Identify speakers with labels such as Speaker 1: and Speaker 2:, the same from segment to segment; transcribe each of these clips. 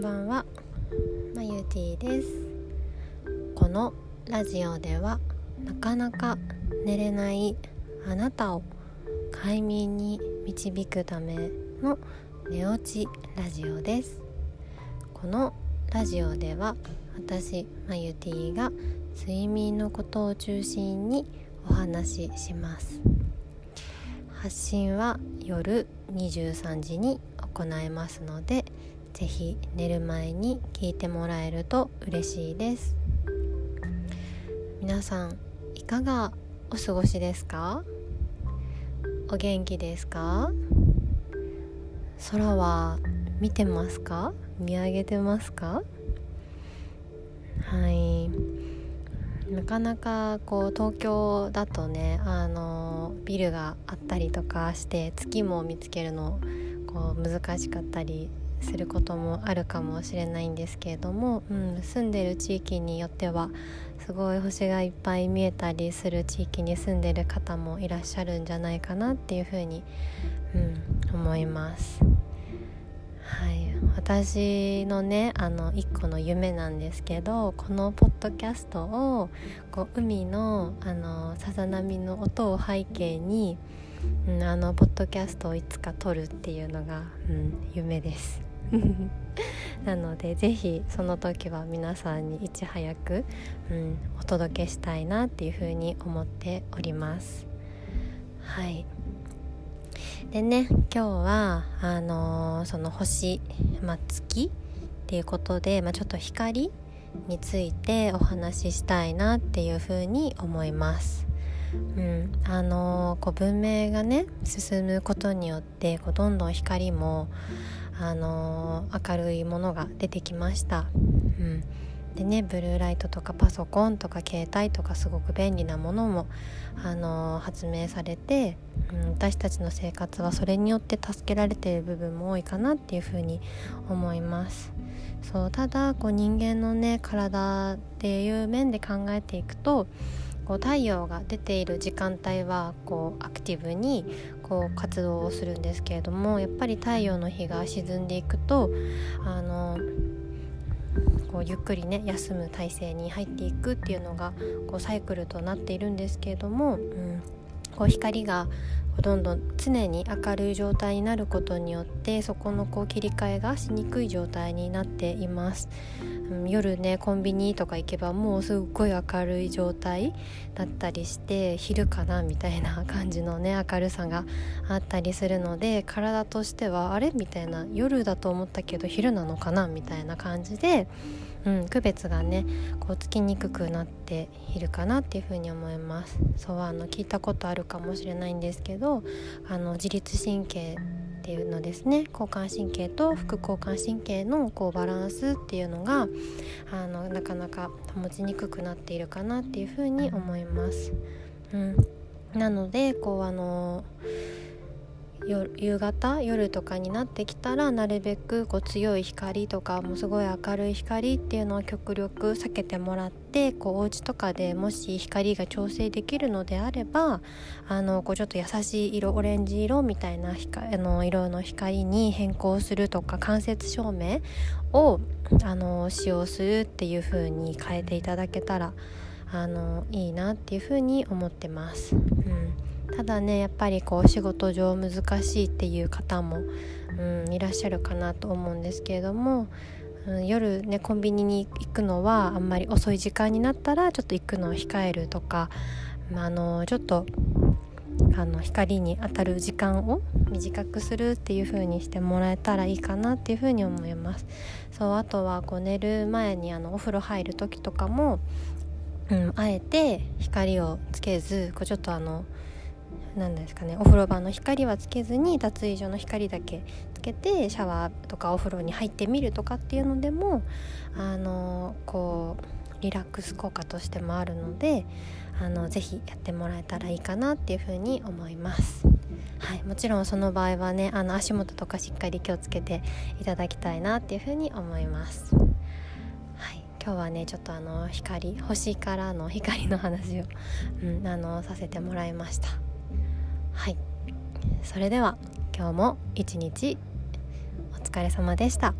Speaker 1: んばんは。まゆティです。このラジオではなかなか寝れないあなたを快眠に導くための寝落ちラジオです。このラジオでは私まゆティが睡眠のことを中心にお話しします。発信は夜23時に行えますのでぜひ寝る前に聞いてもらえると嬉しいです。皆さんいかがお過ごしですか？お元気ですか？空は見てますか？見上げてますか？はい。なかなかこう東京だとねあのビルがあったりとかして月も見つけるのこう難しかったりすることもあるかもしれないんですけれども、うん、住んでる地域によってはすごい星がいっぱい見えたりする地域に住んでる方もいらっしゃるんじゃないかなっていうふうに、うん、思います。はい私のねあの一個の夢なんですけどこのポッドキャストをこう海のあのさざ波の音を背景に、うん、あのポッドキャストをいつか撮るっていうのが、うん、夢です。なのでぜひその時は皆さんにいち早く、うん、お届けしたいなっていうふうに思っております。はいでね今日はあのー、その星、まあ、月っていうことで、まあ、ちょっと光についてお話ししたいなっていうふうに思います。うん、あのー、こう文明がね進むことによってこうどんどん光も、あのー、明るいものが出てきました。うんでねブルーライトとかパソコンとか携帯とかすごく便利なものも、あの発明されて、うん、私たちの生活はそれによって助けられている部分も多いかなっていうふうに思いますそうただこう人間のね体っていう面で考えていくとこう太陽が出ている時間帯はこうアクティブにこう活動をするんですけれどもやっぱり太陽の日が沈んでいくとあのこうゆっくりね休む体制に入っていくっていうのがこうサイクルとなっているんですけれども、うん、こう光がどんどん常に明るい状態になることによってそこのこう切り替えがしにくい状態になっています、夜ねコンビニとか行けばもうすっごい明るい状態だったりして昼かなみたいな感じのね明るさがあったりするので体としてはあれみたいな夜だと思ったけど昼なのかなみたいな感じでうん、区別がねこうつきにくくなっているかなっていうふうに思います。そうあの聞いたことあるかもしれないんですけどあの自律神経っていうのですね交感神経と副交感神経のこうバランスっていうのがあのなかなか保ちにくくなっているかなっていうふうに思います。うん、なのでこうあの夕方夜とかになってきたらなるべくこう強い光とかもすごい明るい光っていうのは極力避けてもらってこうお家とかでもし光が調整できるのであればあのこうちょっと優しい色オレンジ色みたいな光あの色の光に変更するとか間接照明をあの使用するっていう風に変えていただけたらあのいいなっていう風に思ってます。うんただねやっぱりこう仕事上難しいっていう方も、うん、いらっしゃるかなと思うんですけれども、うん、夜ねコンビニに行くのはあんまり遅い時間になったらちょっと行くのを控えるとか、まあ、あのちょっとあの光に当たる時間を短くするっていう風にしてもらえたらいいかなっていう風に思います。そうあとはこう寝る前にあのお風呂入る時とかも、うん、あえて光をつけずこうちょっとあの何ですかねお風呂場の光はつけずに脱衣所の光だけつけてシャワーとかお風呂に入ってみるとかっていうのでもあのこうリラックス効果としてもあるのであのぜひやってもらえたらいいかなっていうふうに思います。はい、もちろんその場合はねあの足元とかしっかり気をつけていただきたいなっていうふうに思います。今日はねちょっとあの光星からの光の話を、うん、あのさせてもらいました。はい。それでは今日も一日お疲れ様でした。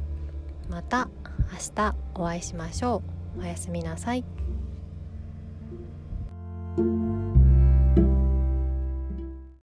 Speaker 1: また明日お会いしましょう。おやすみなさい。